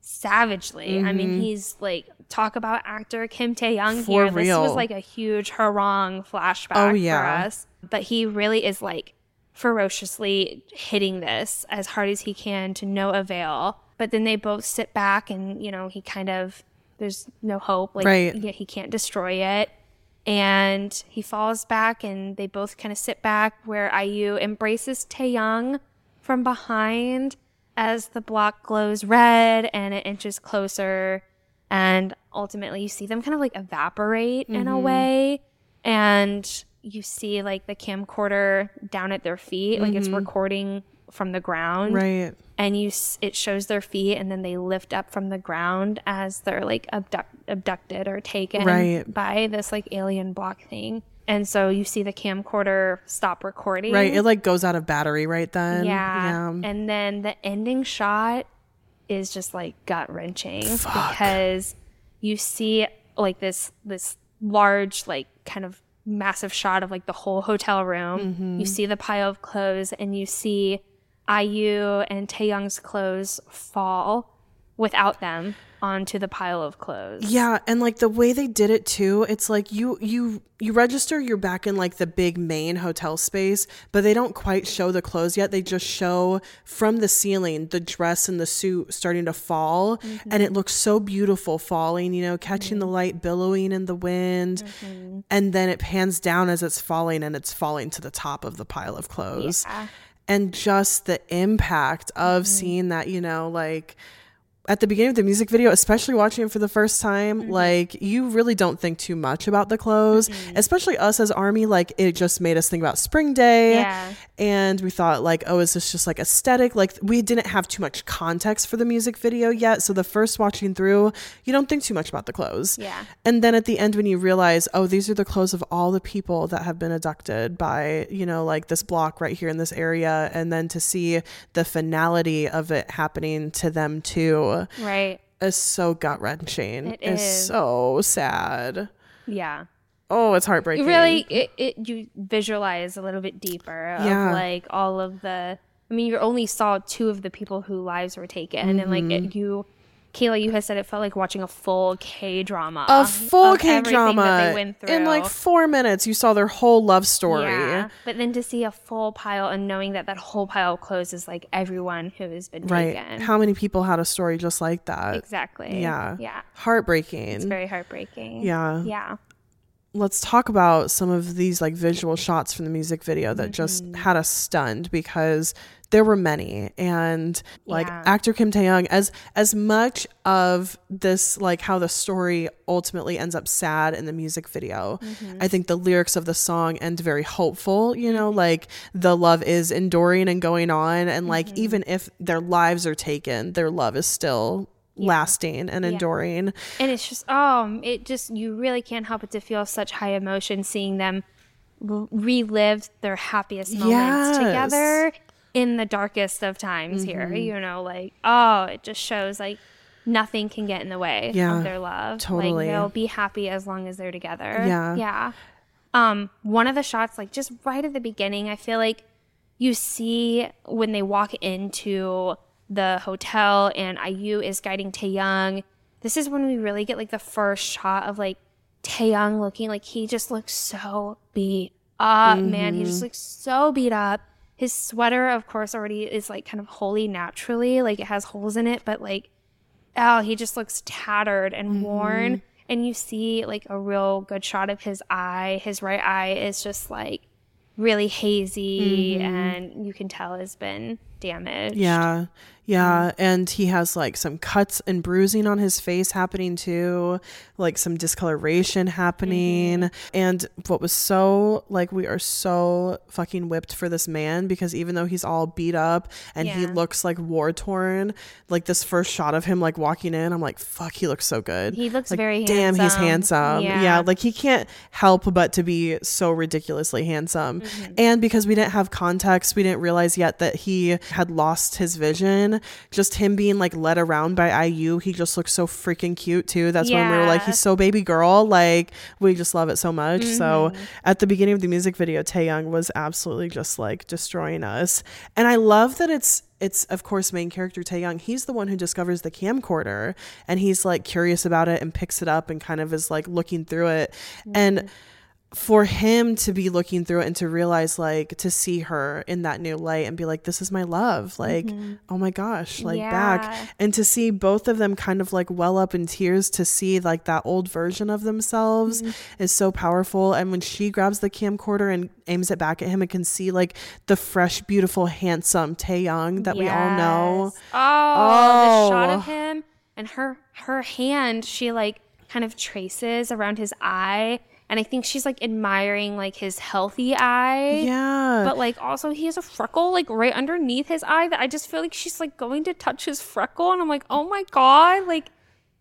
savagely I mean he's like talk about actor Kim Taehyung Mm-hmm. For here this was like a huge Hwarang flashback Oh, for us but he really is like ferociously hitting this as hard as he can to no avail. But then they both sit back and, you know, he kind of, there's no hope. Like, Right. yeah, he can't destroy it. And he falls back and they both kind of sit back where IU embraces Taehyung from behind as the block glows red and it inches closer. And ultimately, you see them kind of like evaporate in Mm-hmm. a way. And you see like the camcorder down at their feet, like it's recording from the ground right and you it shows their feet and then they lift up from the ground as they're like abduct, abducted or taken Right. by this like alien block thing and so you see the camcorder stop recording right it like goes out of battery right then yeah. and then the ending shot is just like gut wrenching because you see like this this large like kind of massive shot of like the whole hotel room. Mm-hmm. You see the pile of clothes and you see IU and Taehyung's clothes fall without them onto the pile of clothes. Yeah, and like the way they did it too, it's like you you you register you're back in like the big main hotel space, but they don't quite show the clothes yet. They just show from the ceiling the dress and the suit starting to fall, and it mm-hmm. looks so beautiful falling, you know, catching the mm-hmm. light billowing in the wind. Mm-hmm. And then it pans down as it's falling and it's falling to the top of the pile of clothes. And just the impact of mm-hmm. seeing that, you know, like at the beginning of the music video, especially watching it for the first time, Mm-hmm. like you really don't think too much about the clothes, especially us as Army. Like it just made us think about Spring Day. Yeah. And we thought, like, oh, is this just like aesthetic? Like we didn't have too much context for the music video yet. So the first watching through, you don't think too much about the clothes. Yeah. And then at the end, when you realize, oh, these are the clothes of all the people that have been abducted by, you know, like this block right here in this area. And then to see the finality of it happening to them too Right. is so gut wrenching. It's is. so sad. Yeah. Oh, it's heartbreaking. You really it, it you visualize a little bit deeper of Yeah. like all of the I mean you only saw two of the people whose lives were taken and like Mm-hmm. it, you Kayla, you had said it felt like watching a full K drama. A full K drama. that they went In like four minutes, you saw their whole love story. Yeah, but then to see a full pile and knowing that that whole pile of clothes is like everyone who has been Right. taken. How many people had a story just like that? exactly. Yeah. Yeah. Heartbreaking. It's very heartbreaking. Yeah. Yeah. let's talk about some of these like visual shots from the music video that just Mm-hmm. had us stunned because there were many. And like Yeah. actor Kim Taehyung, as as much of this like how the story ultimately ends up sad in the music video, Mm-hmm. I think the lyrics of the song end very hopeful, you know, like the love is enduring and going on. And like Mm-hmm. even if their lives are taken, their love is still lasting and enduring. and it's just oh it just you really can't help but to feel such high emotion seeing them relive their happiest moments Yes. Mm-hmm. together in the darkest of times here you know like oh it just shows like nothing can get in the way Yeah, of their love totally. like they'll be happy as long as they're together Yeah. yeah um one of the shots like just right at the beginning i feel like you see when they walk into the hotel and IU is guiding Taehyung. This is when we really get like the first shot of like Taehyung looking like he just looks so beat up, man. He just looks so beat up. His sweater, of course, already is like kind of holy naturally, like it has holes in it, but like oh, he just looks tattered and mm-hmm. worn. And you see like a real good shot of his eye. His right eye is just like really hazy mm-hmm. and you can tell has been damaged. Yeah. Yeah. And he has like some cuts and bruising on his face happening too, like some discoloration happening. And what was so like, we are so fucking whipped for this man because even though he's all beat up and he looks like war torn, like this first shot of him like walking in, I'm like, fuck, he looks so good. He looks Like, very damn, he's handsome. handsome. Yeah. Yeah. Like he can't help but to be so ridiculously handsome. Mm-hmm. And because we didn't have context, we didn't realize yet that he had lost his vision. Just him being like led around by IU, he just looks so freaking cute too. That's when we were like, he's so baby girl. Like we just love it so much. So Mm-hmm. at the beginning of the music video, Taehyung was absolutely just like destroying us. And I love that it's it's of course main character Taehyung. He's the one who discovers the camcorder and he's like curious about it and picks it up and kind of is like looking through it. And for him to be looking through it and to realize like to see her in that new light and be like this is my love like mm-hmm. oh my gosh like Yeah. back and to see both of them kind of like well up in tears to see like that old version of themselves mm-hmm. is so powerful and when she grabs the camcorder and aims it back at him and can see like the fresh beautiful handsome Taehyung that we all know Yes. Oh, the shot Oh. of him and her her hand, she like kind of traces around his eye. And I think she's like admiring like his healthy eye. yeah But like also he has a freckle like right underneath his eye that I just feel like she's like going to touch his freckle and I'm like, oh my god, like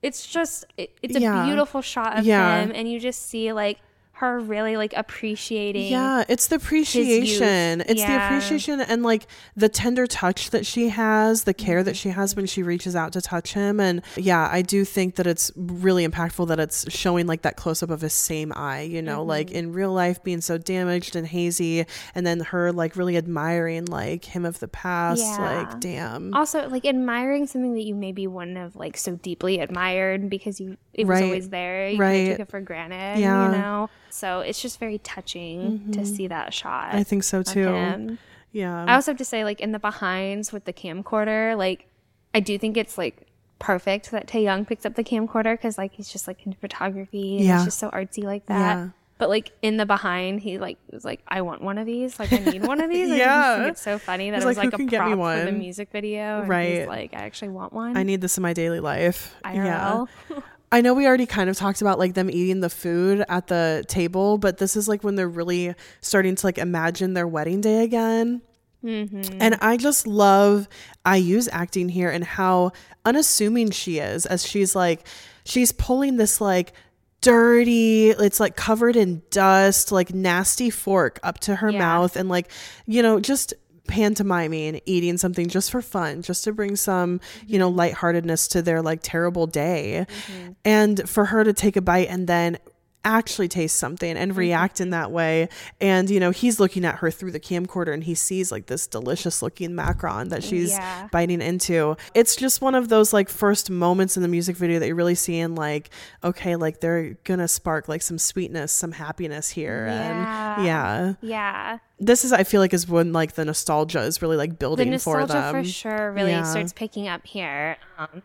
it's just it, it's a Yeah. beautiful shot of Yeah. him and you just see like her really like appreciating Yeah, it's the appreciation. It's the appreciation and like the tender touch that she has, the care that she has when she reaches out to touch him. And yeah, I do think that it's really impactful that it's showing like that close up of his same eye, you know, like in real life being so damaged and hazy, and then her like really admiring like him of the past. Yeah. Like, damn. also like admiring something that you maybe wouldn't have like so deeply admired because you it was Right. always there you Right. took it for granted Yeah. Mm-hmm. you know so it's just very touching to mm-hmm. see that shot I think so too. Yeah. i also have to say like in the behinds with the camcorder like i do think it's like perfect that Taehyung picks up the camcorder because like he's just like into photography and Yeah. it's just so artsy like that Yeah. But like in the behind, he like was like, "I want one of these. Like I need one of these." I Yeah. think it's so funny that He's it was like, like, a can get me prop for the music video. And Right. He's like, "I actually want one." I need this in my daily life. Yeah. I know we already kind of talked about like them eating the food at the table, but this is like when they're really starting to like imagine their wedding day again. Mm-hmm. And I just love IU's acting here and how unassuming she is as she's like, she's pulling this like dirty, it's like covered in dust, like nasty fork up to her Yeah. mouth and like, you know, just pantomiming eating something just for fun just to bring some you know mm-hmm. lightheartedness to their like terrible day. Mm-hmm. And for her to take a bite and then actually taste something and react in that way and you know he's looking at her through the camcorder and he sees like this delicious looking macaron that she's Yeah. biting into it's just one of those like first moments in the music video that you're really seeing like okay like they're gonna spark like some sweetness some happiness here and yeah yeah. this is I feel like is when like the nostalgia is really like The building for nostalgia them. for, sure really Yeah. starts picking up here. Um,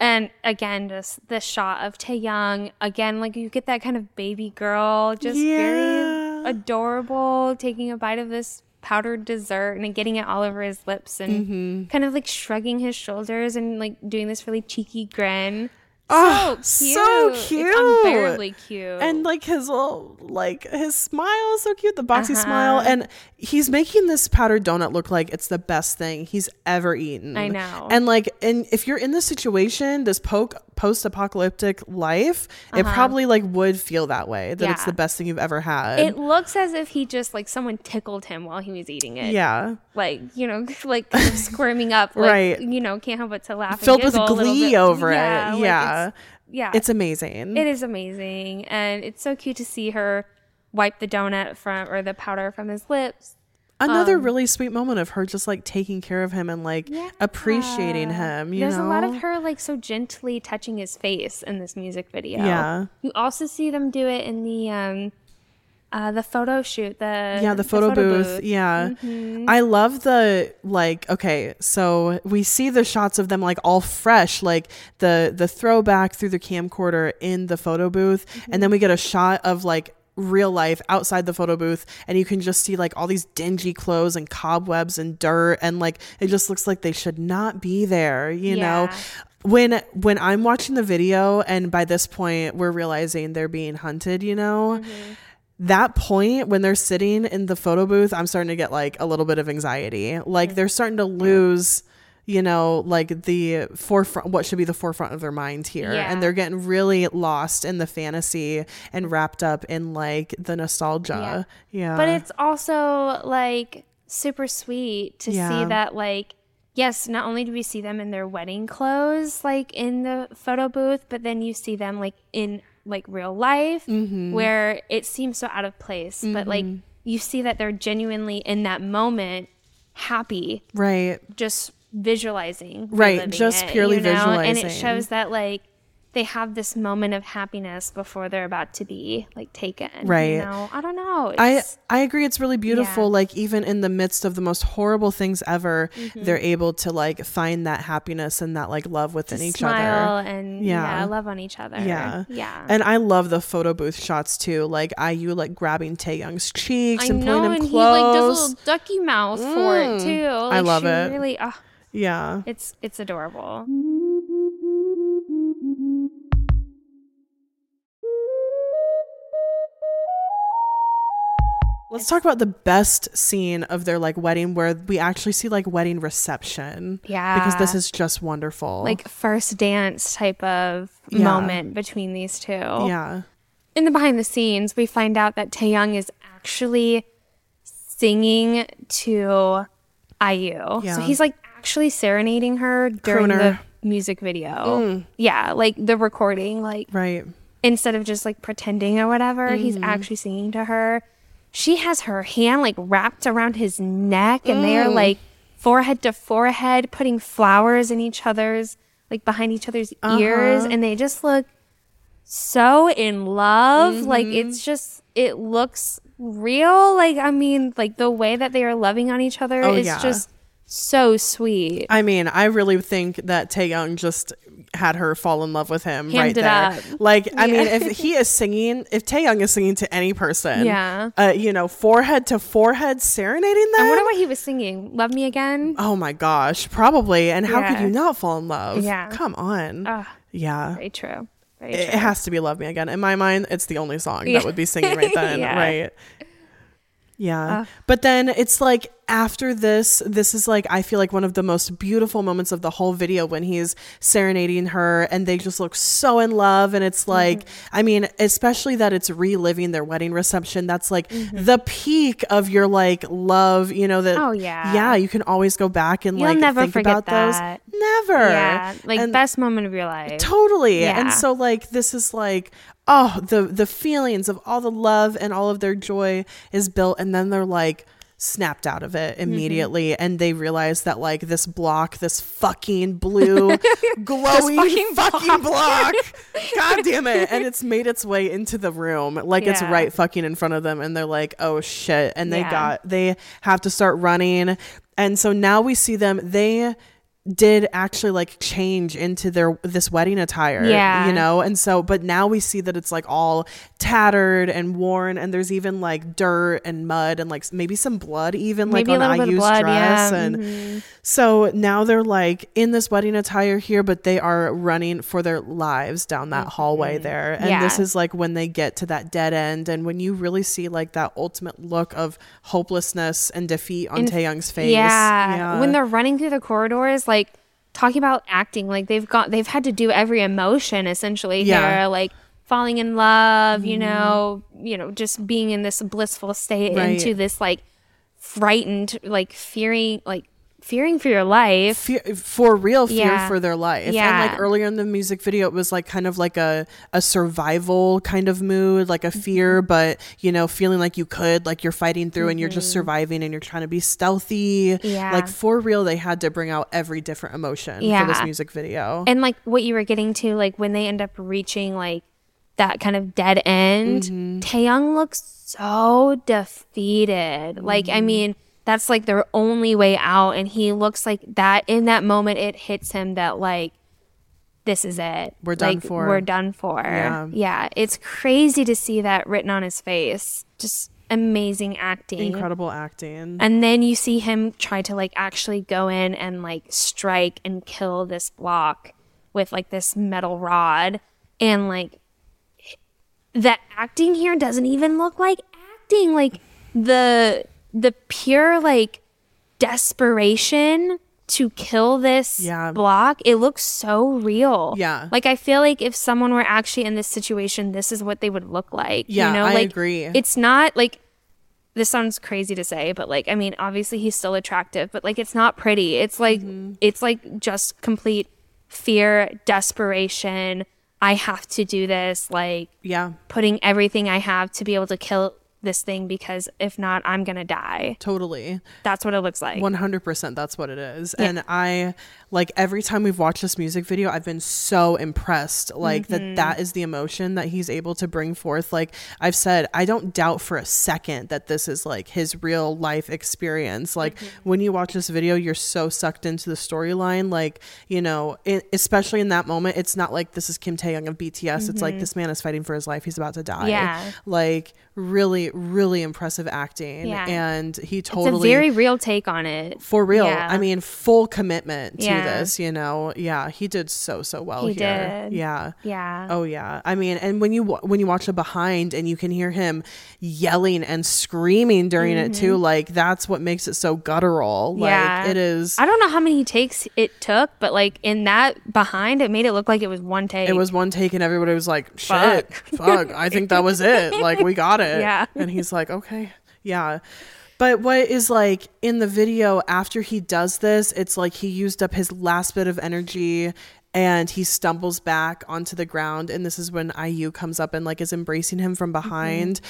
and again, just the shot of Taehyung again, like you get that kind of baby girl, just Yeah. very adorable, taking a bite of this powdered dessert and getting it all over his lips and Mm-hmm. kind of like shrugging his shoulders and like doing this really cheeky grin. Oh, so cute. so It's cute. unbearably cute. and like his little like his smile is so cute the boxy Uh-huh. smile and he's making this powdered donut look like it's the best thing he's ever eaten I know. and like and if you're in this situation this poke post-apocalyptic life it probably like would feel that way that it's Uh-huh. The best thing you've ever had it looks as if he just like someone tickled him while he was eating it. yeah Like, you know, like kind of squirming up. Like, Right. You know, can't help but to laugh. and filled with giggle a little glee over Yeah, it like, yeah It's, yeah. it's amazing It is amazing. And it's so cute to see her wipe the donut from or the powder from his lips. Another um, really sweet moment of her just like taking care of him and like appreciating him you There's know a lot of her like so gently touching his face in this music video. Yeah. You also see them do it in the um uh the photo shoot, the yeah the photo, booth. yeah Mm-hmm. i love the like okay so we see the shots of them like all fresh like the the throwback through the camcorder in the photo booth and then we get a shot of like real life outside the photo booth and you can just see like all these dingy clothes and cobwebs and dirt and like it just looks like they should not be there you know? When when i'm watching the video and by this point we're realizing they're being hunted you know? Mm-hmm. That point when they're sitting in the photo booth, I'm starting to get like a little bit of anxiety. Like mm. they're starting to lose, you know, like the forefront, what should be the forefront of their mind here. Yeah. And they're getting really lost in the fantasy and wrapped up in like the nostalgia. Yeah. But it's also like super sweet to Yeah. see that like yes, not only do we see them in their wedding clothes like in the photo booth, but then you see them like in like real life Mm-hmm. where it seems so out of place, but like you see that they're genuinely in that moment happy right. just visualizing Right, just it, purely you know? and it shows that like they have this moment of happiness before they're about to be like taken Right. you know i don't know I It's- I agree. It's really beautiful. Yeah. Like even in the midst of the most horrible things ever, Mm-hmm. they're able to like find that happiness and that like love within each smile other. and Yeah. yeah. love on each other. Yeah. yeah. And I love the photo booth shots too. Like IU like grabbing Taehyung's cheeks I and know, pulling him and he like does a close. little ducky mouth for it too. I love it. Really, ah, yeah. it's it's adorable. Let's talk about the best scene of their like wedding where we actually see like wedding reception. Yeah. Because this is just wonderful. Like first dance type of Yeah. moment between these two. yeah. In the behind the scenes, we find out that Taehyung is actually singing to IU. Yeah. So he's like actually serenading her during Crooner. Mm. the music video. Yeah, like the recording, like Right. instead of just like pretending or whatever, he's Mm-hmm. actually singing to her. She has her hand like wrapped around his neck and they Mm. are like forehead to forehead, putting flowers in each other's like behind each other's ears Uh-huh. and they just look so in love. Like Mm-hmm. it's just it looks real. Like I mean, like the way that they are loving on each other Oh, is yeah. just so sweet. I mean, I really think that Taehyung just had her fall in love with him right there. up. Like, I mean, if he is singing, if Taehyung is singing to any person, Yeah. uh, you know, forehead to forehead serenading them. I wonder what he was singing. Love me again. oh my gosh, probably. And how could you not fall in love? Yeah. come on. Ah, yeah, very true. Very it, true. has to be "Love Me Again." In my mind, it's the only song Yeah. that would be singing right then, Yeah. right? Yeah. Uh. but then it's like after this, this is like, I feel like one of the most beautiful moments of the whole video when he's serenading her and they just look so in love. And it's like, Mm-hmm. I mean, especially that it's reliving their wedding reception. That's like the peak of your like love, you know, that, Mm-hmm. Oh, yeah. Yeah. You can always go back and You'll like never think forget about those. Never. Yeah, like And- best moment of your life. Totally. And so like this is like oh the the feelings of all the love and all of their joy is built and then they're like snapped out of it Mm-hmm. immediately and they realize that like this block this fucking blue glowing fucking, block. god damn it. And it's made its way into the room like it's right fucking in front of them and they're like oh shit. And they Yeah. got they have to start running. And so now we see them they did actually like change into their this wedding attire Yeah. you know and so but now we see that it's like all tattered and worn and there's even like dirt and mud and like maybe some blood even Maybe like on little bit of IU's blood, dress yeah. Mm-hmm. and so now they're like in this wedding attire here but they are running for their lives down that hallway there and Yeah. this is like when they get to that dead end and when you really see like that ultimate look of hopelessness and defeat on And- Taehyung's face Yeah. When they're running through the corridors, like talking about acting, like they've got they've had to do every emotion essentially Yeah. Mm-hmm. here, like falling in love, you know, you know, just being in this blissful state Right. into this like frightened, like fearing like fearing for your life. fear, for real fear Yeah. for their life. And Yeah. like earlier in the music video, it was like kind of like a, a survival kind of mood, like a Mm-hmm. fear, but you know, feeling like you could, like you're fighting through and you're just Mm-hmm. surviving and you're trying to be stealthy. Yeah. Like for real, they had to bring out every different emotion for this music video. and like what you were getting to, like when they end up reaching like that kind of dead end, Mm-hmm. Taehyung looks so defeated. Like, Mm-hmm. I mean, that's like their only way out, and he looks like that. In that moment, it hits him that like this is it. We're done Like, for. We're done for. Yeah. yeah. It's crazy to see that written on his face. Just amazing acting. Incredible acting. And then you see him try to like actually go in and like strike and kill this block with like this metal rod. And like the acting here doesn't even look like acting. Like the the pure like desperation to kill this Yeah. block, it looks so real. Yeah. Like I feel like if someone were actually in this situation, this is what they would look like. Yeah, you know? I like, agree. It's not like this sounds crazy to say, but like I mean, obviously he's still attractive, but like it's not pretty. It's like Mm-hmm. it's like just complete fear, desperation. I have to do this, like yeah, putting everything I have to be able to kill this thing because if not, I'm gonna die. totally. That's what it looks like. 100% that's what it is and i like every time we've watched this music video i've been so impressed like Mm-hmm. that that is the emotion that he's able to bring forth like i've said i don't doubt for a second that this is like his real life experience like Mm-hmm. when you watch this video you're so sucked into the storyline like you know it, especially in that moment it's not like this is kim taehyung of bts it's like this man is fighting for his life he's about to die Mm-hmm. Yeah. like really really impressive acting Yeah. and he it's totally a very real take on it. for real. Yeah. I mean, full commitment to Yeah. this, you know. Yeah, he did so so well He here. did. Yeah. Yeah. Oh yeah. I mean, and when you when you watch the behind and you can hear him yelling and screaming during it too, like that's what makes it so guttural. Like Mm-hmm. Yeah. it is I don't know how many takes it took, but like in that behind, it made it look like it was one take. it was one take and everybody was like, "Shit, fuck, I think that was it. Like we got it." Yeah. And he's like, "Okay, yeah." But what is like in the video after he does this, it's like he used up his last bit of energy and he stumbles back onto the ground. And this is when IU comes up and like is embracing him from mm-hmm. behind.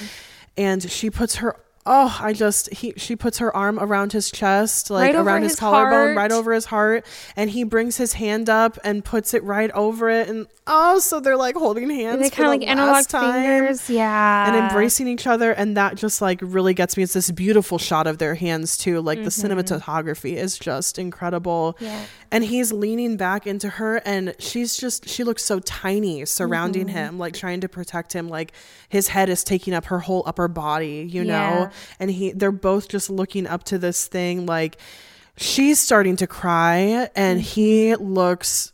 And she puts her Oh, I just he she puts her arm around his chest, like Right around his, his collarbone, right over his heart, and he brings his hand up and puts it right over it, and oh, so they're like holding hands, they kind of the like analog time fingers. Yeah. and embracing each other and that just like really gets me it's this beautiful shot of their hands too like the cinematography is just incredible Mm-hmm. Yeah. and he's leaning back into her and she's just she looks so tiny surrounding Mm-hmm. him like trying to protect him like his head is taking up her whole upper body you Yeah. know and he they're both just looking up to this thing like she's starting to cry and he Mm-hmm. looks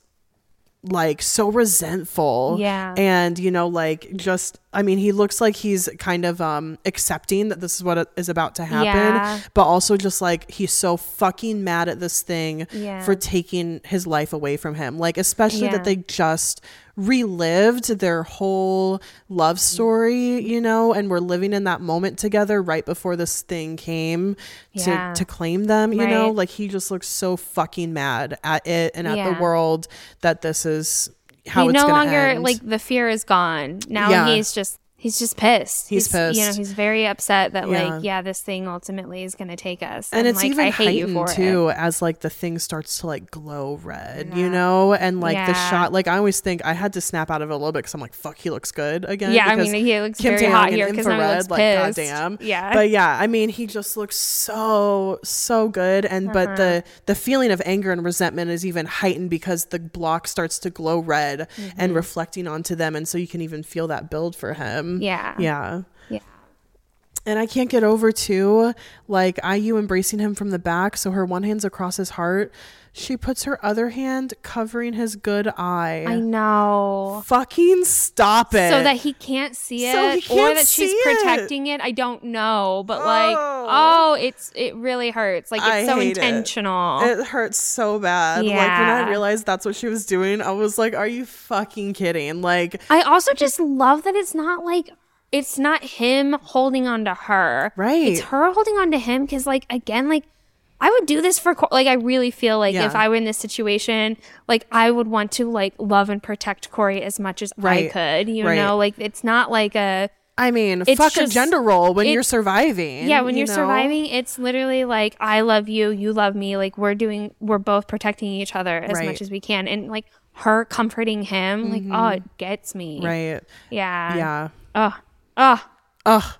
like so resentful Yeah. and you know like just i mean he looks like he's kind of um accepting that this is what is about to happen Yeah. but also just like he's so fucking mad at this thing Yeah. for taking his life away from him like especially Yeah. that they just relived their whole love story you know and we're living in that moment together right before this thing came Yeah. to to claim them you know like he just looks so fucking mad at it and at Yeah. the world that this is how he it's no longer end. like the fear is gone. Now Yeah. he's just he's just pissed. He's pissed. You know, he's very upset that Yeah. like, yeah, this thing ultimately is going to take us. and it's like, even I hate you for too it. as like the thing starts to like glow red you know and like the shot like i always think i had to snap out of it a little bit because i'm like fuck he looks good again Yeah, I mean, he looks Kim very hot here 'cause he infrared, like pissed. goddamn Yeah. but yeah i mean he just looks so so good and but Uh-huh. the the feeling of anger and resentment is even heightened because the block starts to glow red and Mm-hmm. reflecting onto them and so you can even feel that build for him Mm-hmm. Yeah. yeah Yeah. And I can't get over too, like IU embracing him from the back. So her one hand's across his heart. She puts her other hand covering his good eye. I know. Fucking stop it. So that he can't see it, So he or can't that she's see it. protecting it. I don't know, but like, Oh. oh, it's it really hurts. Like it's I so hate it. intentional. It hurts so bad. Like when I realized that's what she was doing, I was like, "Are you fucking kidding?" Like, I also just love that it's not like it's not him holding on to her. Right. It's her holding on to him because, like, again, like I would do this for like I really feel like Yeah. if I were in this situation, like I would want to like love and protect Corey as much as Right. I could. You Right. know, like it's not like a I mean, It's fuck a just- gender role when it- you're surviving. yeah when you you're know? surviving it's literally like i love you you love me like we're doing we're both protecting each other as Right. much as we can and like her comforting him like oh mm-hmm. it gets me Right. yeah Yeah. oh oh Ugh.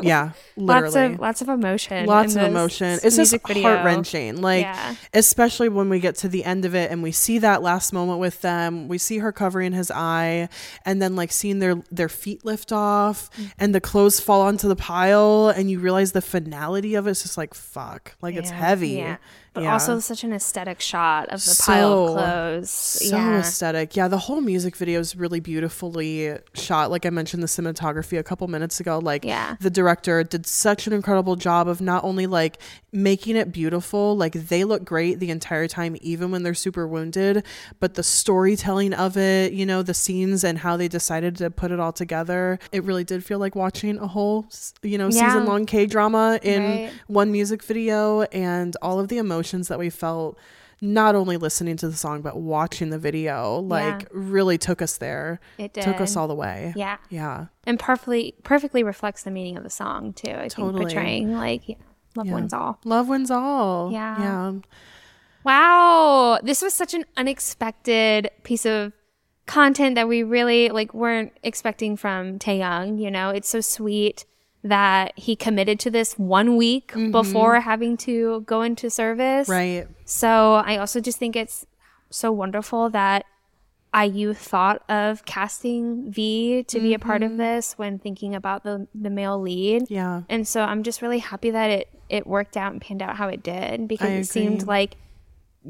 Yeah. Literally. lots of lots of emotion lots of emotion it's just heart wrenching like Yeah. especially when we get to the end of it and we see that last moment with them we see her covering his eye and then like seeing their their feet lift off Mm-hmm. and the clothes fall onto the pile and you realize the finality of it's just like fuck like it's heavy yeah but Yeah. also such an aesthetic shot of the pile of clothes so yeah aesthetic yeah the whole music video is really beautifully shot like i mentioned the cinematography a couple minutes ago like Yeah. the director did such an incredible job of not only like making it beautiful like they look great the entire time even when they're super wounded but the storytelling of it you know the scenes and how they decided to put it all together it really did feel like watching a whole you know Yeah. season long k drama in Right. one music video and all of the emotions that we felt not only listening to the song but watching the video like Yeah. really took us there It took us all the way yeah yeah and perfectly perfectly reflects the meaning of the song too i Totally. think portraying like yeah, love Yeah. wins all love wins all Yeah. yeah Wow, this was such an unexpected piece of content that we really like weren't expecting from Taehyung. You know, it's so sweet that he committed to this one week mm-hmm. before having to go into service. right. So I also just think it's so wonderful that IU thought of casting V to be a part of mm-hmm. this when thinking about the the male lead. yeah. And so I'm just really happy that it it worked out and panned out how it did because it seemed like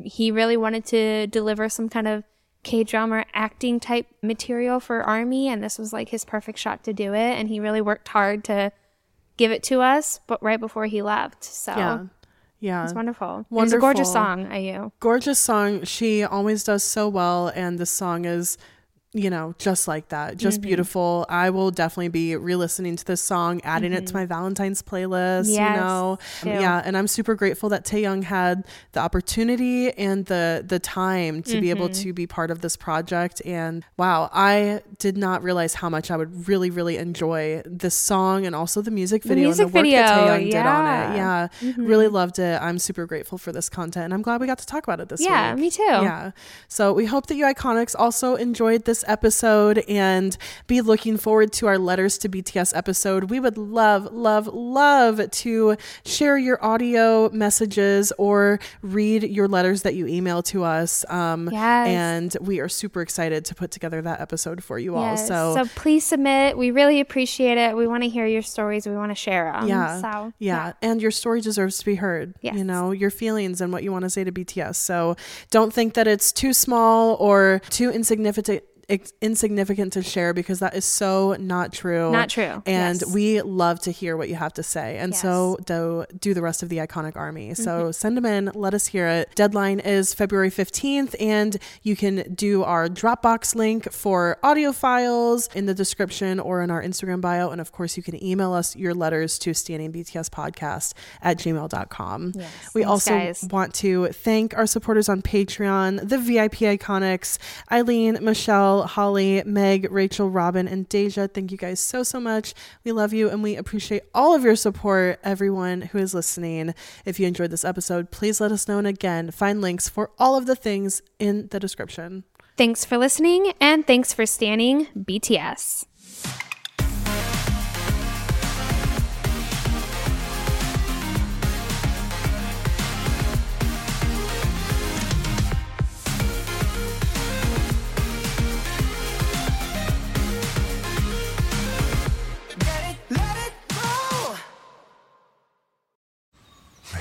he really wanted to deliver some kind of K drama acting type material for Army and this was like his perfect shot to do it. And he really worked hard to give it to us but right before he left. So yeah yeah it's wonderful. It's a gorgeous Wonderful. song, IU. gorgeous song she always does so well and the song is you know just like that just Mm-hmm. beautiful i will definitely be re-listening to this song adding it to my valentine's playlist you Mm-hmm. Know too. yeah and i'm super grateful that taehyung had the opportunity and the the time to be able Mm-hmm. to be part of this project and wow i did not realize how much i would really really enjoy this song and also the music video music and the work video, that taehyung did on it yeah. yeah really loved it i'm super grateful for this content and i'm glad we got to talk about it this Yeah, week me too. yeah. So we hope that you iconics also enjoyed this episode and be looking forward to our letters to BTS episode. We would love, love, love to share your audio messages or read your letters that you email to us. Um, Yes. And we are super excited to put together that episode for you all. So, so please submit. We really appreciate it. We want to hear your stories. We want to share them. yeah, So yeah, and your story deserves to be heard. You know your feelings and what you want to say to BTS. So don't think that it's too small or too insignificant. Ex- Insignificant to share because that is so not true. Not true. And Yes. we love to hear what you have to say. And so do do the rest of the iconic army. So Mm-hmm. send them in. Let us hear it. Deadline is February 15th. And you can do our Dropbox link for audio files in the description or in our Instagram bio. And of course, you can email us your letters to stanningbtspodcast at gmail.com. Yes. We Thanks, also guys. want to thank our supporters on Patreon, the VIP Iconics, Eileen, Michelle, Michelle, Holly, Meg, Rachel, Robin, and Deja. Thank you guys so, so much. We love you and we appreciate all of your support, everyone who is listening. If you enjoyed this episode, please let us know. And again, find links for all of the things in the description. Thanks for listening and thanks for stanning BTS.